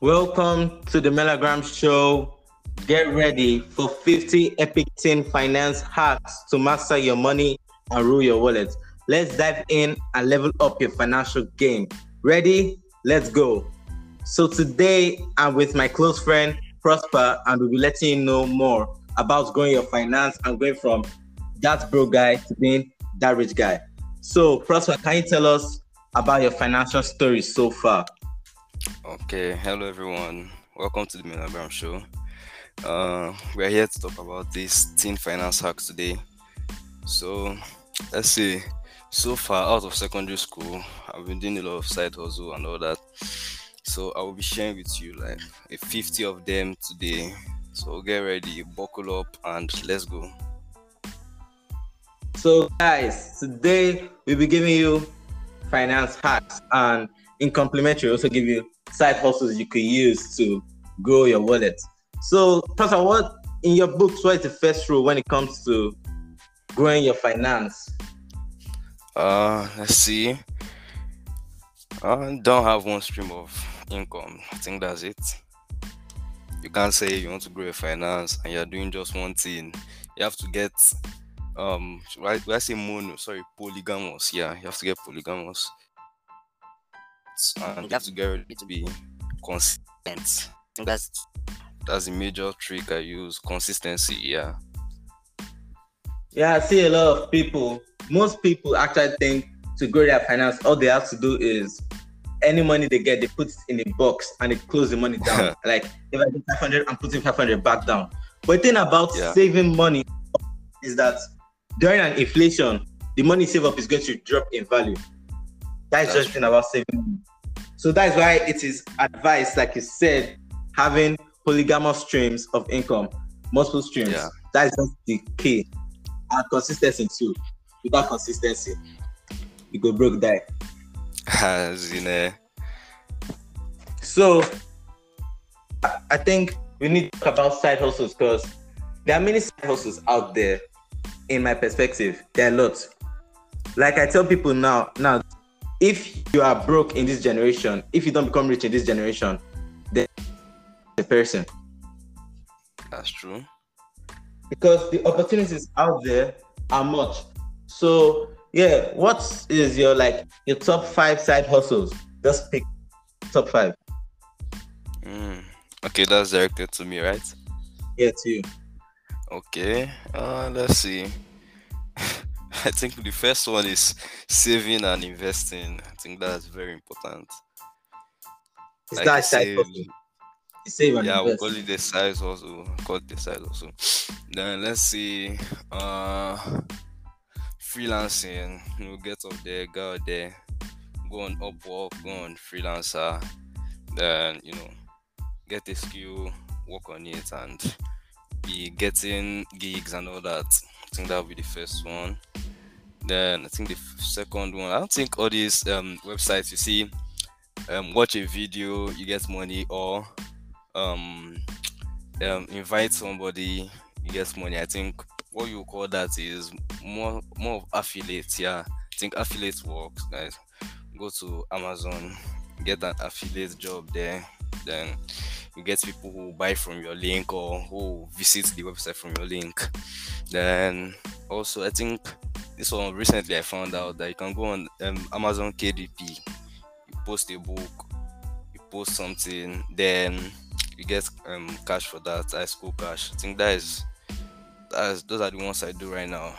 Welcome to the Melaagram Show. Get ready for 50 epic teen finance hacks to master your money and rule your wallet. Let's dive in and level up your financial game. Ready? Let's go. So today I'm with my close friend Prosper, and we'll be letting you know more about growing your finance and going from that broke guy to being that rich guy. So, Prosper, can you tell us about your financial story so far? Okay, hello everyone. Welcome to the Melaagram Show. Uh, we're here to talk about this teen finance hacks today. So, let's see. So far, out of secondary school, I've been doing a lot of side hustle and all that. So I will be sharing with you like a 50 of them today. So get ready, buckle up, and let's go. So, guys, today we'll be giving you finance hacks, and in complimentary, also give you side hustles you could use to grow your wallet. So, Prosper, what in your books? What is the first rule when it comes to growing your finance? Uh, let's see. I don't have one stream of income. I think that's it. You can't say you want to grow your finance and you're doing just one thing. You have to get um right I say mono, sorry, polygamous. Yeah, you have to get polygamous. And um, you have to get ready to be consistent. I think that's that's the major trick I use. Consistency, yeah. Yeah, I see a lot of people. Most people actually think to grow their finance, all they have to do is any money they get, they put it in a box and they close the money down. like if I get 500, I'm putting 500 back down. But the thing about yeah. saving money is that during an inflation, the money save up is going to drop in value. That's, that's just the thing about saving money. So that's why it is advised, like you said, having polygamous streams of income, multiple streams. Yeah. That's just the key. And consistency too. Without consistency, you go broke die. As you know. So I think we need to talk about side hustles because there are many side hustles out there. In my perspective, there are lots. Like I tell people now, now, if you are broke in this generation, if you don't become rich in this generation, then the person. That's true. Because the opportunities out there are much. So yeah, what is your like your top five side hustles? Just pick top five. Mm. Okay, that's directed to me, right? Yeah, to you. Okay, uh, let's see. I think the first one is saving and investing. I think that's very important. Is like that side? Save yeah, we'll call it the size also. Call it the size also. Then let's see. Uh freelancing, you know, get up there, go out there, go on Upwork, go on freelancer, then you know, get a skill, work on it, and be getting gigs and all that. I think that will be the first one. Then I think the second one, I don't think all these um, websites you see, um, watch a video, you get money, or um, um, invite somebody, you get money. I think what you call that is more more of affiliates. Yeah, I think affiliate works, guys. Go to Amazon, get an affiliate job there. Then you get people who buy from your link or who visit the website from your link. Then also, I think this one recently I found out that you can go on um, Amazon KDP. You post a book, you post something, then you get um, cash for that. High school cash. I think that is as those are the ones I do right now.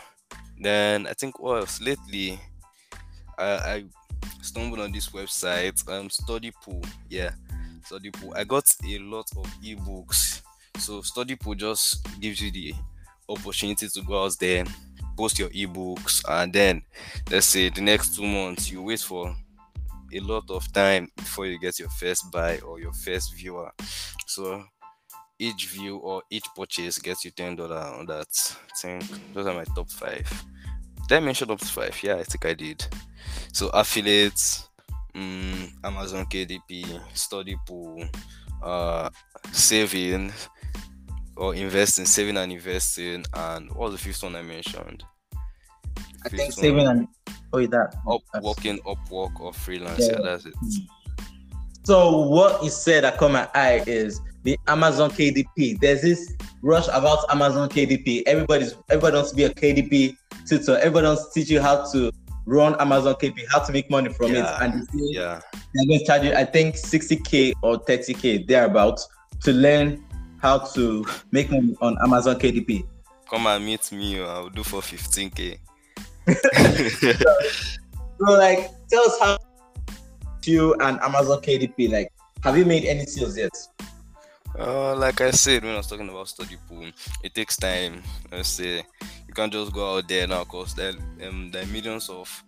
Then I think what else lately, I, I stumbled on this website, um, Study Pool. Yeah, Study Pool. I got a lot of ebooks. So Study Pool just gives you the opportunity to go out there, post your ebooks, and then let's say the next two months you wait for a lot of time before you get your first buy or your first viewer. So each view or each purchase gets you ten dollar on that. I think those are my top five. Did I mention top five? Yeah, I think I did. So affiliates, um, Amazon KDP, study pool, uh, saving or investing, saving and investing, and what was the fifth one I mentioned? I think saving and oh that up working Upwork or freelance. Yeah, yeah that's it. So what you said that caught my eye is the Amazon KDP. There's this rush about Amazon KDP. Everybody's everybody wants to be a KDP tutor. Everybody wants to teach you how to run Amazon KDP, how to make money from Yeah. it. And they Yeah. they're going to charge you, I think, 60k or 30k thereabouts to learn how to make money on Amazon KDP. Come and meet me. I'll do for 15k. So, like, tell us how you and Amazon KDP, like, have you made any sales yet? Uh, like I said when I was talking about study pool, it takes time. Let's say you can't just go out there now because there, um, there are millions of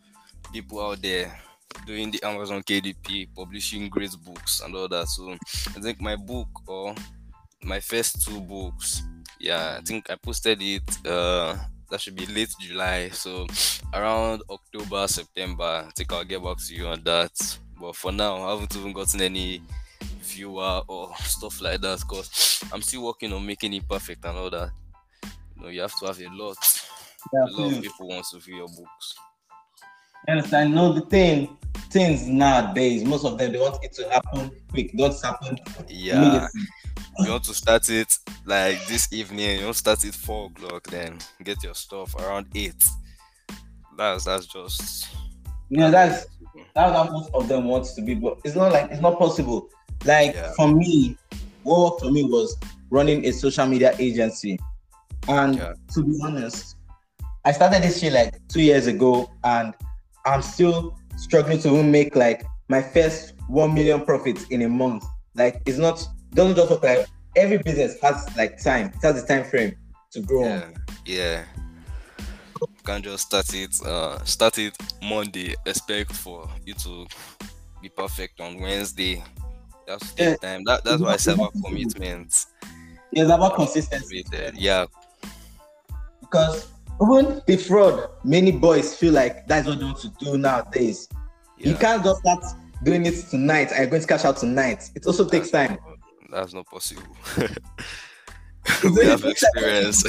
people out there doing the Amazon KDP, publishing great books and all that. So I think my book or my first two books, yeah, I think I posted it. Uh, that should be late July. So around October, September, I think I'll get back to you on that. But for now, I haven't even gotten any viewer or stuff like that because I'm still working on making it perfect and all that. You know, you have to have a lot. Yeah, a lot of people want to view your books. And I know the thing, things nowadays, most of them, they want it to happen quick. Don't happen Yeah, you want to start it like this evening. You want to start it four o'clock, then get your stuff around eight. That's that's just You know, that's that's how most of them want to be, but it's not like it's not possible. Like Yeah. for me, what worked for me was running a social media agency. And Yeah. to be honest, I started this shit like two years ago, and I'm still struggling to even make like my first one million profits in a month. Like it's not doesn't just look like every business has like time, it has a time frame to grow yeah, on. yeah. You can't just start it. Uh, start it Monday. Expect for you to be perfect on Wednesday. That's Yeah. time. That that's why I said about commitment. It's about consistency. Yeah, because even the fraud, many boys feel like that's what they want to do nowadays. You can't just start doing it tonight and you're going to cash out tonight. It also takes time. not- That's not possible. We have experience.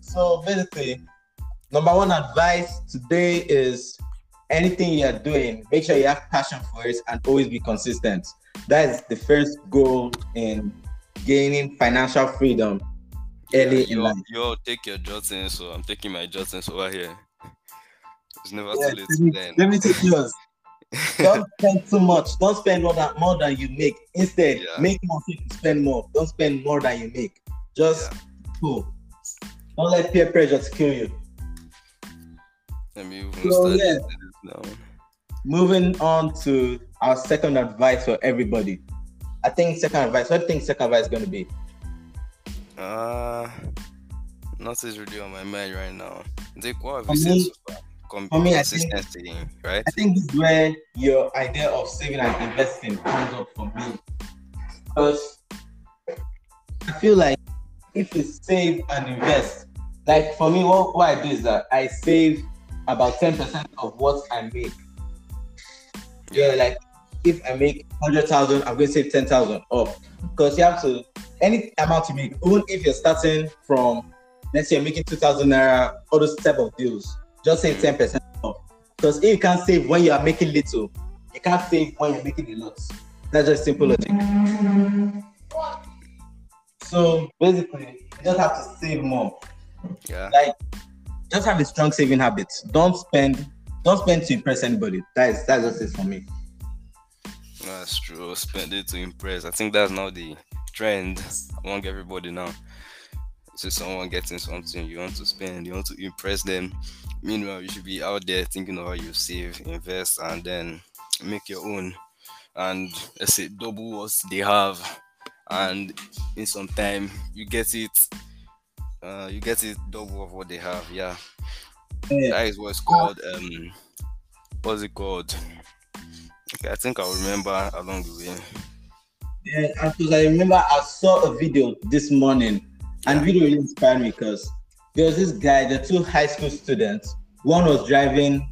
So basically, number one advice today is anything you're doing, make sure you have passion for it and always be consistent. That is the first goal in gaining financial freedom early in you life. you take your jottings, so I'm taking my jottings over here. It's never Yeah, too late let me- learn. let me take yours. don't spend too much. Don't spend more than more than you make. Instead, Yeah. make more so you spend more. Don't spend more than you make. Just cool. Don't let peer pressure kill you. Let me even So, yeah. Moving on to our second advice for everybody. I think second advice. What do you think second advice is going to be? Uh, nothing's really on my mind right now. Think what have For you said so far? Me, I think- right? I think this is where your idea of saving and investing comes up for me. Because I feel like if you save and invest, like for me, what, what I do is that I save about 10% of what I make. Yeah, like if I make 100,000, I'm going to save 10,000 off. Because you have to, any amount you make, even if you're starting from, let's say you're making 2,000 naira, all those type of deals, just save 10% off. Because if you can't save when you are making little, you can't save when you're making a lot. That's just simple logic. So basically, you just have to save more. Yeah, Like, just have a strong saving habit. Don't spend, don't spend to impress anybody. That is that's just it for me. that's true. Spend it to impress. I think that's now the trend among everybody now. So someone getting something you want to spend, you want to impress them. Meanwhile, you should be out there thinking of how you save, invest, and then make your own. And let's say double what they have, and in some time you get it. Uh, you get it double of what they have. Yeah, Yeah. that is what's called. Um, what's it called? Okay, I think I'll remember along the way. Yeah, because I remember I saw a video this morning, and Yeah. video really inspired me because there was this guy, the two high school students. One was driving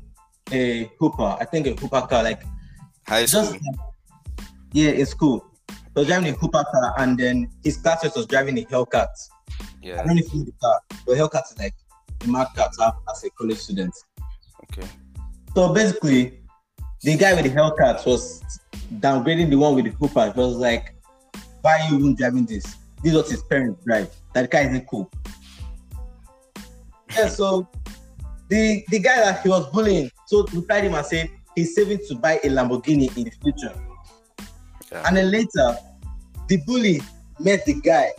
a Hooper, I think a Hooper car, like High school. just yeah, in school. He was driving a Hooper car, and then his classmate was driving a Hellcat. I yeah. don't know if you know the car, but Hellcat is like a mad car to have as a college student. Okay. So basically, the guy with the Hellcat was downgrading the one with the Hooper. It was like, why are you even driving this? This is what his parents drive. That guy isn't cool. Yeah, so the the guy that he was bullying so replied him and said he's saving to buy a Lamborghini in the future. Yeah. And then later, the bully met the guy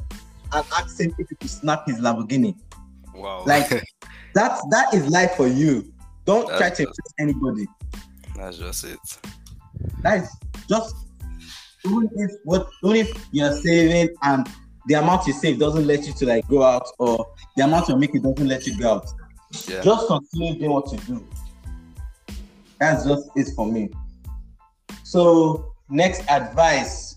and asked him if he could snap his Lamborghini. Wow. Like that that is life for you. Don't try to impress anybody. That's just it. That is just even if what even if you're saving and the amount you save doesn't let you to like go out or the amount you make it doesn't let you go out. Yeah. Just continue doing what you do. That's just it for me. So next advice.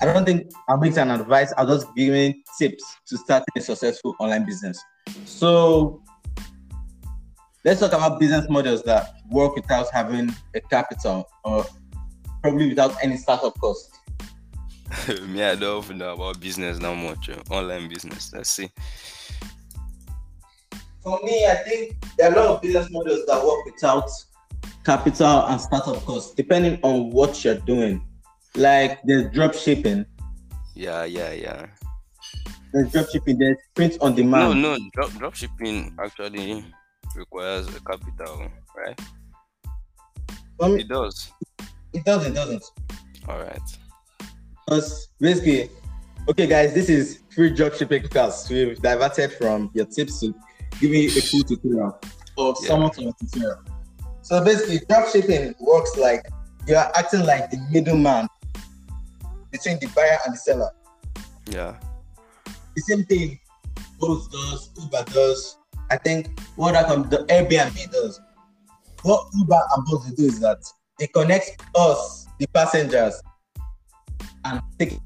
I don't think I'm make an advice. I'll just give you tips to start a successful online business. So let's talk about business models that work without having a capital or probably without any startup cost. Me, I don't even know about business that much. uh, Online business. Let's see. For me, I think there are a lot of business models that work without capital and startup costs, depending on what you're doing. Like there's drop shipping, Yeah, yeah, yeah. there's drop shipping, there's print on demand. no. No, drop drop shipping actually requires a capital, right? Me, It does. it does, it doesn't. All right. Because basically, okay, guys, this is free drop shipping class. We've diverted from your tips to giving you a full tutorial or Yeah. somewhat of a tutorial. So basically, drop shipping works like you are acting like the middleman between the buyer and the seller. Yeah. The same thing Bolt does, Uber does. I think what I can the Airbnb does. What Uber and Bolt do is that they connect us, the passengers, and take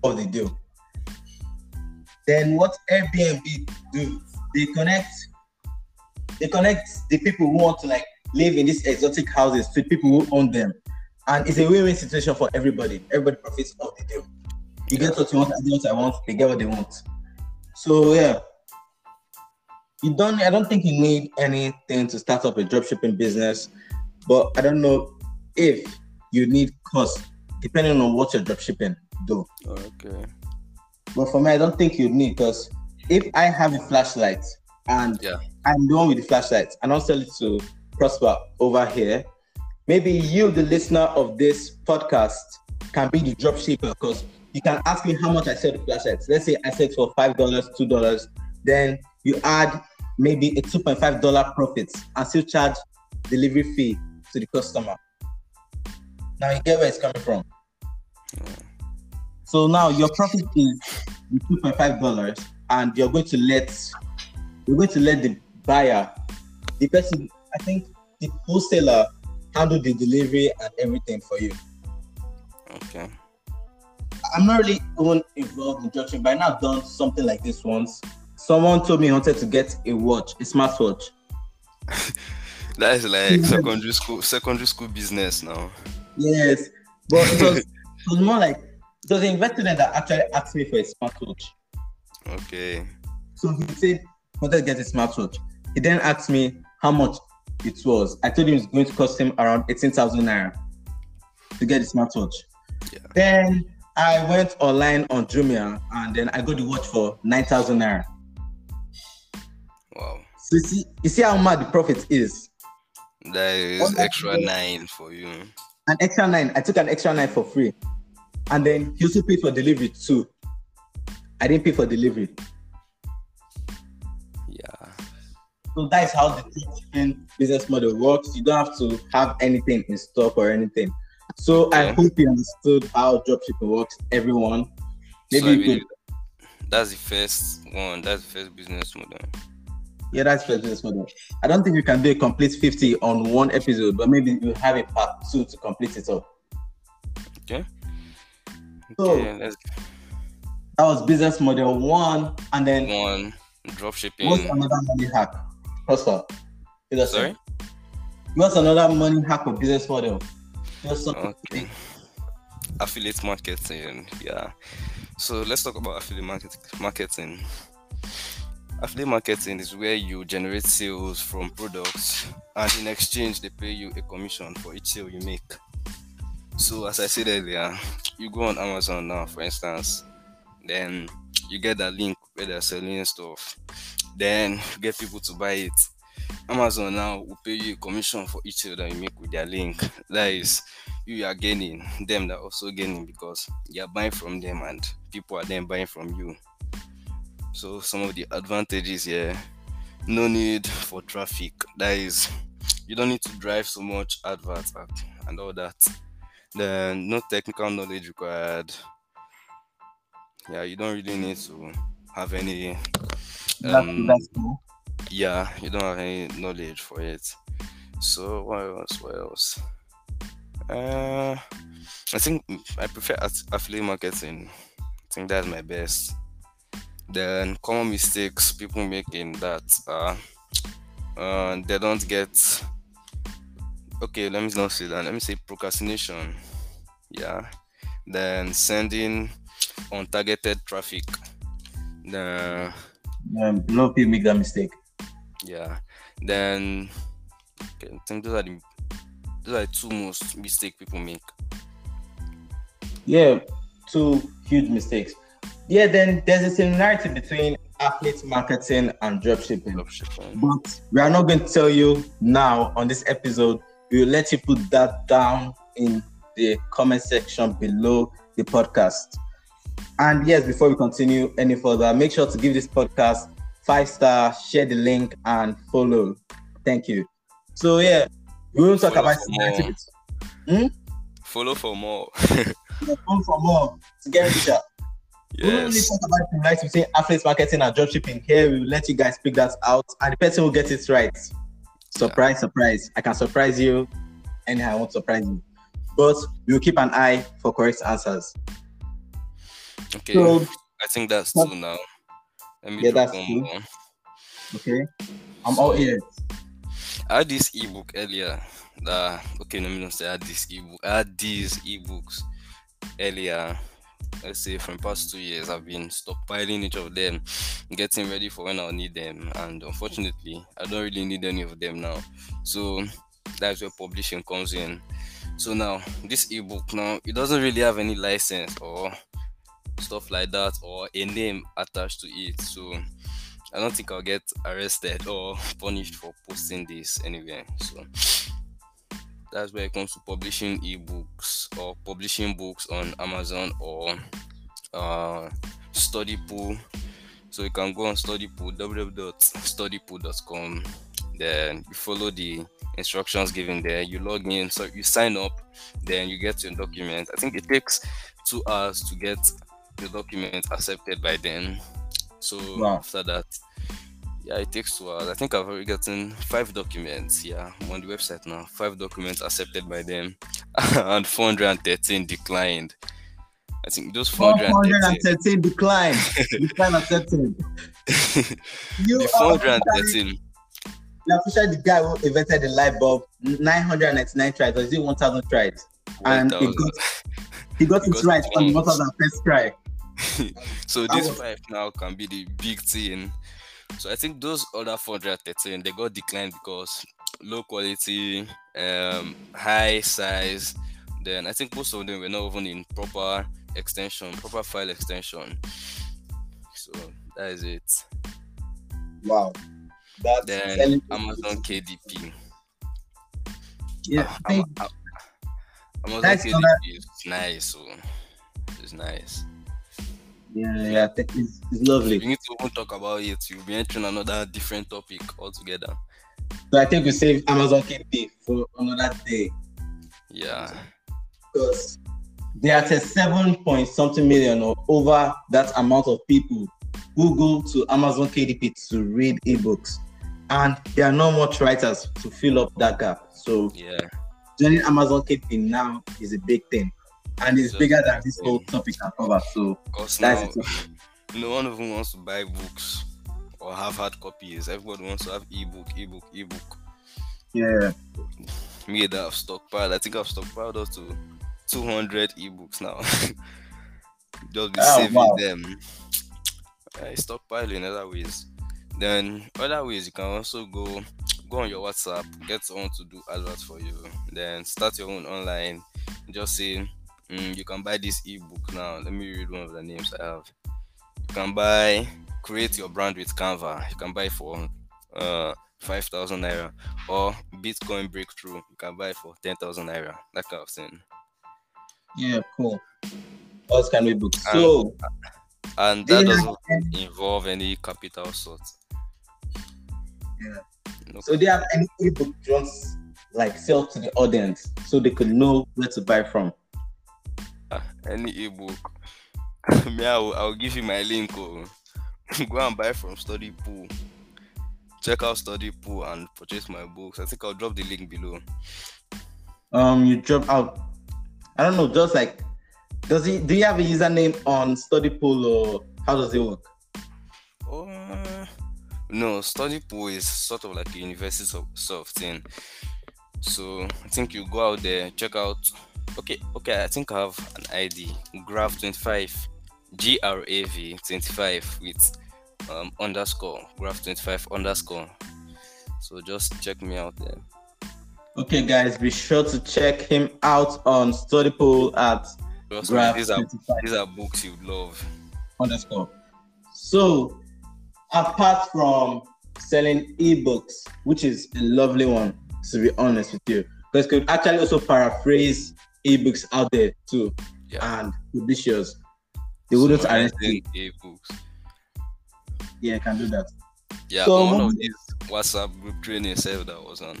what they do. Then what Airbnb do, they connect, they connect the people who want to like live in these exotic houses to people who own them. And it's a win-win situation for everybody. Everybody profits off the deal. You get what you want, I get what I want, they get what they want. So yeah. You don't I don't think you need anything to start up a dropshipping business, but I don't know if you need cost depending on what you're dropshipping do. Okay. But for me, I don't think you need because if I have a flashlight and Yeah. I'm the one with the flashlight and I'll sell it to Prosper over here, maybe you, the listener of this podcast, can be the dropshipper because you can ask me how much I sell the flashlights. Let's say I sell for five dollars, two dollars, then you add maybe a two point five dollar profit and still charge delivery fee to the customer. Now you get where it's coming from. So now your profit is two point five dollars, and you're going to let you're going to let the buyer, the person, I think the wholesaler, handle the delivery and everything for you. Okay. I'm not really even involved in judging, but I now done something like this once. Someone told me he wanted to get a watch, a smartwatch. That is like secondary school secondary school business now. Yes, but it was, it was more like it was an investor that actually asked me for a smartwatch. Okay. So he said, wanted to get a smartwatch. He then asked me how much it was. I told him it's going to cost him around 18,000 naira to get the smartwatch. Yeah. Then I went online on Jumia and then I got the watch for 9,000 naira. Wow. So you see, you see how mad the profit is. That is extra nine for you. An extra nine. I took an extra nine for free. And then he also paid for delivery too. I didn't pay for delivery. So that is how the dropshipping business model works. You don't have to have anything in stock or anything. So I hope you understood how dropshipping works, everyone. Maybe so you could, that's the first one. That's the first business model. yeah, that's the business model. I don't think you can do a complete 50 on one episode, but maybe you have a part two to complete it up. Okay. So- Okay. Let's That was business model one, and then one dropshipping. what's another money hack? Give us Sorry. What's another money hack or business model? Okay. Affiliate marketing. Yeah. So let's talk about affiliate market, marketing. affiliate marketing is where you generate sales from products and in exchange they pay you a commission for each sale you make so as i said earlier you go on amazon now for instance then you get that link where they're selling stuff then get people to buy it. Amazon now will pay you a commission for each sale that you make with their link. That is you are gaining them that also gaining because you're buying from them and people are then buying from you. So some of the advantages here no need for traffic. That is you don't need to drive so much adverts and all that. Then no technical knowledge required. Yeah you don't really need to have any um, that's cool. yeah you don't have any knowledge for it. So what else what else? Uh i think i prefer affiliate marketing. I think that's my best. Then common mistakes people make in that are uh, they don't get okay let me not say that. Let me say procrastination. Yeah. Then sending untargeted traffic. The Um, a lot of people make that mistake. yeah then okay, i think those are the those are the two most mistake people make Yeah, two huge mistakes. Yeah, then there's a similarity between affiliate marketing and dropshipping. dropshipping. But we are not going to tell you now on this episode. We will let you put that down in the comment section below the podcast. And yes, before we continue any further, make sure to give this podcast five star, share the link, and follow. Thank you. So yeah, we will talk Follow about for more. Hmm? follow for more follow for more to get richer. We don't really yes talk about the similarity between affiliate marketing and dropshipping here. We will let you guys pick that out, and the person will get it right. Surprise, surprise. I can surprise you anyhow I won't surprise you. But we will keep an eye for correct answers. Okay So, i think that's two now let me Yeah, that's one two. more okay, I'm all ears. I had this ebook earlier. That okay, let me not say I had this ebook. I had these ebooks earlier. Let's say from past two years, I've been stockpiling each of them, getting ready for when I'll need them. And unfortunately, I don't really need any of them now. So that's where publishing comes in. So now this ebook now it doesn't really have any license or stuff like that or a name attached to it. So I don't think I'll get arrested or punished for posting this anywhere. So that's where it comes to publishing ebooks or publishing books on Amazon or uh, StudyPool. So you can go on study StudyPool, www.studypool.com. Then you follow the instructions given there. You log in, so you sign up. Then you get your document. I think it takes two hours to get the document accepted by them. So Wow. after that, yeah, it takes two hours. I think I've already gotten five documents. Yeah, I'm on the website now. Five documents accepted by them, and 413 declined. I think those 413. 413 decline. decline accepted. You the are officially, 413. you're officially the guy who invented the light bulb. 999 tries, or is it 1000 tries? And he got, he got it right on the once. 1000 first try. so That this was- five now can be the big thing. So I think those other 413 they got declined because low quality, um, high size. Then I think most of them were not even in proper extension, proper file extension. So that is it. Wow. That's Then telling- Amazon KDP. Yeah, Ah, I think Ama- Amazon That's KDP another- is nice. So it's nice. Yeah, yeah, it's, it's lovely. We need to even talk about it. You'll be entering another different topic altogether. So I think we save Amazon KP for another day Yeah. because there are seven point something million or over that amount of people who go to Amazon KDP to read ebooks, and there are no much writers to fill up that gap. So Yeah. joining Amazon KDP now is a big thing, and it's bigger than this whole topic can cover. So that's now it. no one even wants to buy books or have hard copies. Everybody wants to have ebook, ebook, ebook. Yeah, Me that I've stockpiled. I think I've stockpiled up to 200 ebooks now. Just be Oh, saving wow. them. Uh, it's stockpiling in other ways. Then other ways you can also go go on your WhatsApp, get someone to do adverts for you, then start your own online. Just say mm, you can buy this ebook now. Let me read one of the names I have. You can buy create your brand with Canva. You can buy for uh 5,000 naira or Bitcoin breakthrough. You can buy for 10,000 naira. That kind of thing. Yeah, cool. Those kind of books. So, and that doesn't involve any capital sort. Yeah. No. So, they have any ebook just like sell to the audience so they could know where to buy from? Uh, any ebook. Me, I will, I will give you my link. Oh. Go and buy from Study Pool check out Study Pool and purchase my books. I think I'll drop the link below. Um, you drop out. I don't know. Just like, does he? Do you have a username on Study Pool or how does it work? Oh, no. Study Pool is sort of like a university sort of thing. So I think you go out there, check out. Okay, okay. I think I have an ID. Graph 25, G R A V 25 with um, underscore graph 25 underscore so just check me out there okay guys be sure to check him out on study pool at graph these, are, these are books you would love underscore so apart from selling ebooks which is a lovely one to be honest with you because could actually also paraphrase ebooks out there too yeah. and publishers they wouldn't arrest ebooks yeah, I can do that. Yeah, so, one of these WhatsApp group training itself that was on,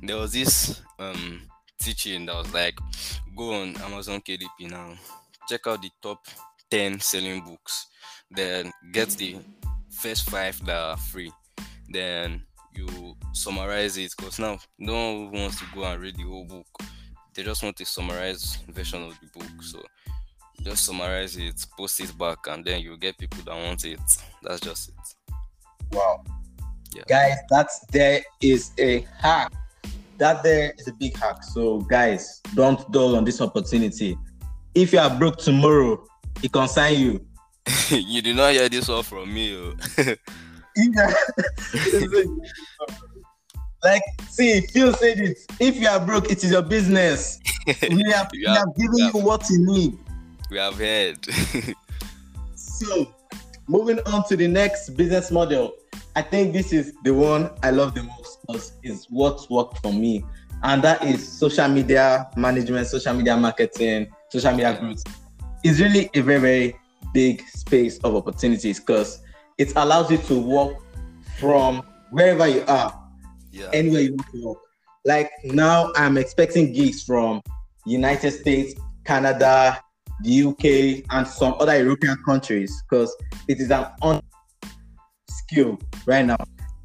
there was this um teaching that was like, go on Amazon KDP now, check out the top 10 selling books, then get the first five that are free, then you summarize it because now no one wants to go and read the whole book. They just want a summarized version of the book. So just summarize it, post it back, and then you get people that want it. That's just it. Wow. Yeah. Guys, that there is a hack. That there is a big hack. So guys, don't dull on this opportunity. If you are broke tomorrow, it consign you. you did not hear this one from me. Oh. like, see, Phil said it. If you are broke, it is your business. we have, we have given you what you need. We have heard. so, moving on to the next business model. I think this is the one I love the most because it's what worked for me. And that is social media management, social media marketing, social media growth. It's really a very, very big space of opportunities because it allows you to work from wherever you are, yeah. anywhere you want to work. Like now, I'm expecting gigs from United States, Canada, the UK, and some other European countries because it is an on skill right now.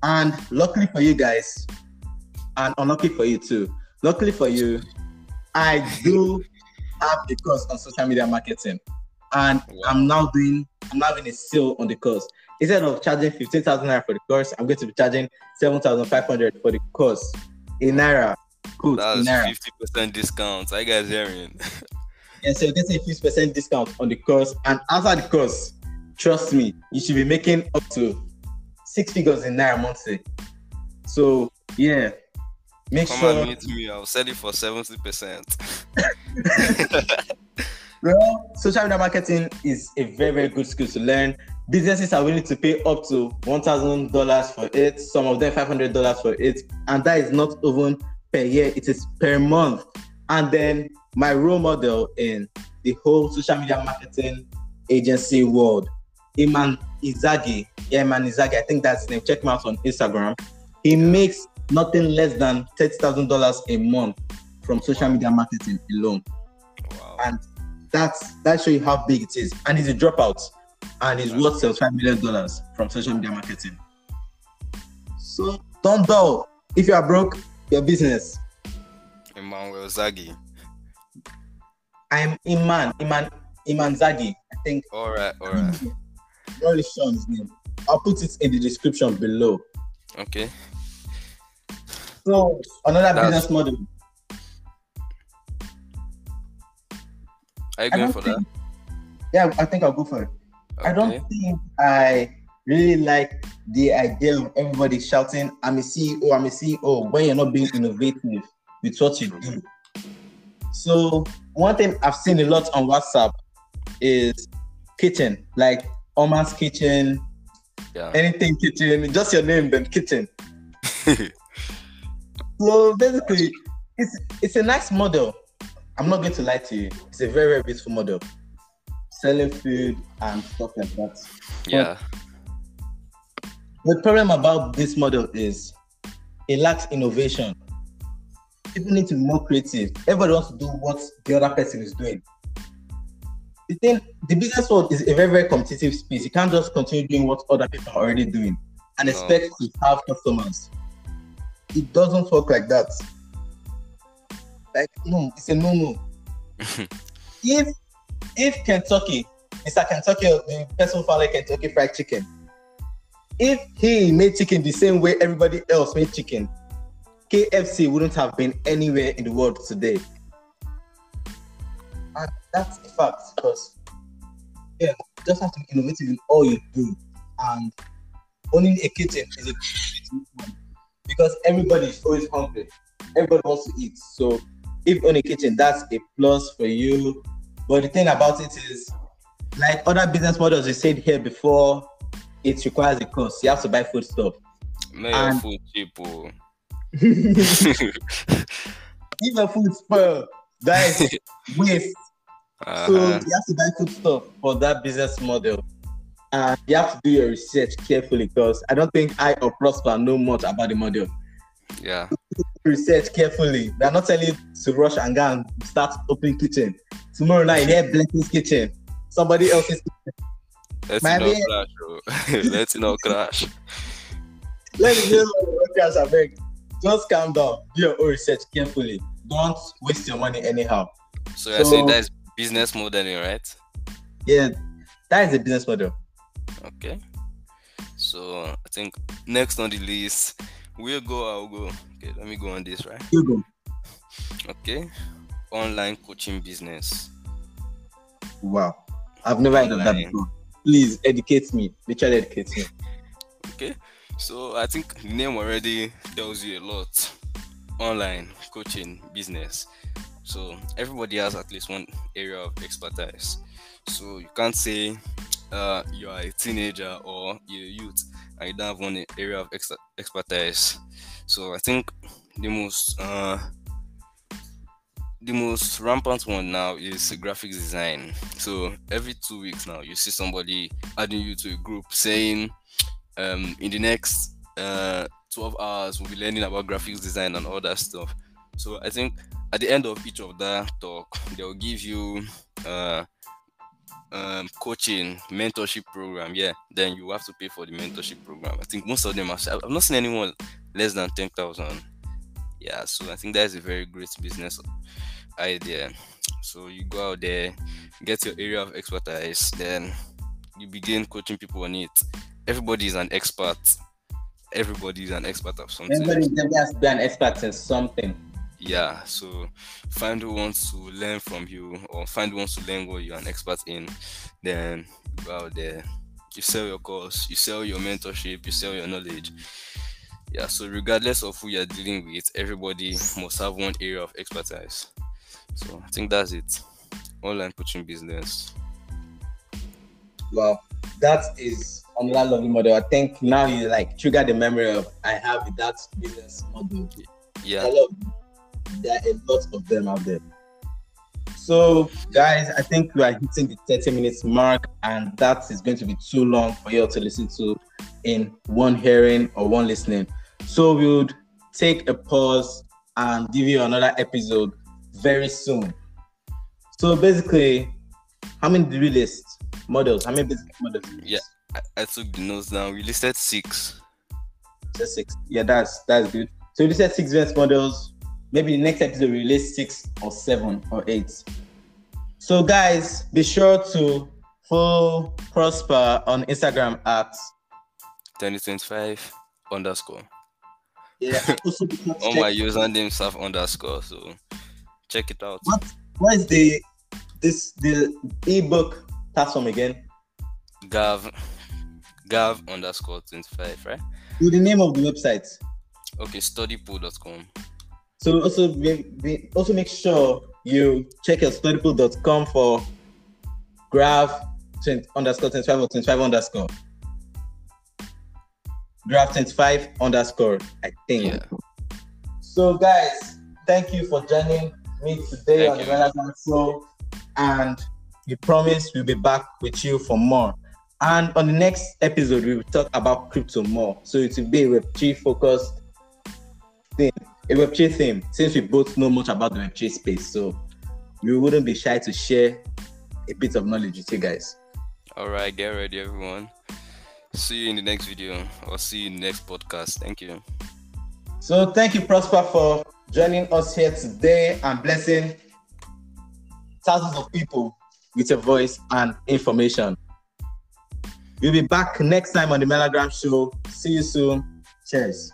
And luckily for you guys, and unlucky for you too. Luckily for you, I do have a course on social media marketing, and wow. I'm now doing I'm having a sale on the course. Instead of charging fifteen thousand naira for the course, I'm going to be charging seven thousand five hundred for the course in naira. Good. That's fifty percent discount. I guys hearing. And so you get a 50% discount on the course. And after the course, trust me, you should be making up to six figures in naira monthly. So yeah, make Come sure. And meet me. I'll sell it for 70%. well, social media marketing is a very, very good skill to learn. Businesses are willing to pay up to $1,000 for it, some of them $500 for it. And that is not even per year, it is per month. And then my role model in the whole social media marketing agency world, Iman Izagi. Yeah, Iman Izagi. I think that's his name. Check him out on Instagram. He makes nothing less than thirty thousand dollars a month from social media marketing alone. Wow. And that's that shows you how big it is. And he's a dropout, and he's worth sales five million dollars from social media marketing. So don't dull. If you are broke, your business. Emmanuel Zagi. I'm Iman, Iman, Iman Zagi. I think. All right, all right. Really sure his name. I'll put it in the description below. Okay. So another That's... business model. Are you going for think, that? Yeah, I think I'll go for it. Okay. I don't think I really like the idea of everybody shouting, I'm a CEO, I'm a CEO, when you're not being innovative with what you do. So one thing I've seen a lot on WhatsApp is kitchen, like Omar's kitchen, Yeah. anything kitchen, just your name, then kitchen. So basically, it's it's a nice model. I'm not going to lie to you. It's a very, very beautiful model. Selling food and stuff like that. yeah. The problem about this model is it lacks innovation. People need to be more creative. Everybody wants to do what the other person is doing. The thing, the business world is a very, very competitive space. You can't just continue doing what other people are already doing and expect to have customers. It doesn't work like that. Like, no, it's a no no. if if Kentucky, Mr. Kentucky, the person who founded Kentucky Fried Chicken, if he made chicken the same way everybody else made chicken, KFC wouldn't have been anywhere in the world today. And that's a fact because yeah, you just have to be innovative in all you do. And owning a kitchen is a because everybody is always hungry. Everybody wants to eat. So if own a kitchen, that's a plus for you. But the thing about it is, like other business models we said here before, it requires a cost. You have to buy food stuff. Your And- food cheap. oh. if your food spoil, that is waste. So Uh-huh. you have to buy food stuff for that business model. And you have to do your research carefully because I don't think I or Prosper know much about the model. Yeah. Research carefully. They're not telling you to rush and go and start opening kitchen. Tomorrow night, hear Blessing's kitchen. Somebody else's Let's My not crash. oh. Let's not crash. Let me what crash I beg. Just calm down. Do your own research carefully. Don't waste your money anyhow. So you're saying So- that's business modeling, eh, right? Yeah, that is a business model. Okay. So I think next on the list, we'll go. I'll go. Okay, let me go on this, right? You go. Okay. Online coaching business. Wow. I've never heard of that before. Please educate me. Literally educate me. Okay. So I think the name already tells you a lot. Online coaching business. So everybody has at least one area of expertise. So you can't say uh, you are a teenager or you're a youth and you don't have one area of ex- expertise. So I think the most uh, the most rampant one now is graphics design. So every two weeks now, you see somebody adding you to a group saying, um, in the next uh 12 hours, we'll be learning about graphics design and all that stuff. So I think at the end of each of that talk, they'll give you uh um, coaching mentorship program. Yeah, then you have to pay for the mentorship program. I think most of them are. I've not seen anyone less than ten thousand. Yeah, so I think that's a very great business idea. So you go out there, get your area of expertise, then you begin coaching people on it. Everybody is an expert. Everybody is an expert of something. Everybody, everybody has to be an expert in something. Yeah, so find who wants to learn from you or find who wants to learn what you're an expert in. Then go out there, you sell your course, you sell your mentorship, you sell your knowledge. Yeah, so regardless of who you're dealing with, everybody must have one area of expertise. So I think that's it. Online coaching business. Well, that is another lovely model. I think now you like trigger the memory of I have that business model. Yeah. I love there are a lot of them out there. So, guys, I think we are hitting the 30 minutes mark, and that is going to be too long for you all to listen to in one hearing or one listening. So, we would take a pause and give you another episode very soon. So, basically, how many did we list? Models. How many basic models? Yeah. I, I took the notes down. We listed six. Just six. Yeah, that's that's good. So we listed six best models. Maybe the next episode we release six or seven or eight. So guys, be sure to follow Prosper on Instagram at 2025 underscore. yeah. Also, be sure to All check- my username self underscore. So check it out. what what is the this the ebook platform again? Gav Gav underscore 25, right? With the name of the website. Okay, studypool.com. So also be, be, also make sure you check your studypool.com for graph 20, underscore 25 or 25 underscore. Graph 25 underscore, I think. Yeah. So guys, thank you for joining me today Thank on the. Relevant Show. And we promise we'll be back with you for more. And on the next episode, we will talk about crypto more. So it will be a Web3 focused thing, a Web3 theme, since we both know much about the Web3 space. So we wouldn't be shy to share a bit of knowledge with you guys. All right, get ready, everyone. See you in the next video or see you in the next podcast. Thank you. So thank you, Prosper, for joining us here today and blessing thousands of people with your voice and information. We'll be back next time on the Melaagram Show. See you soon. Cheers.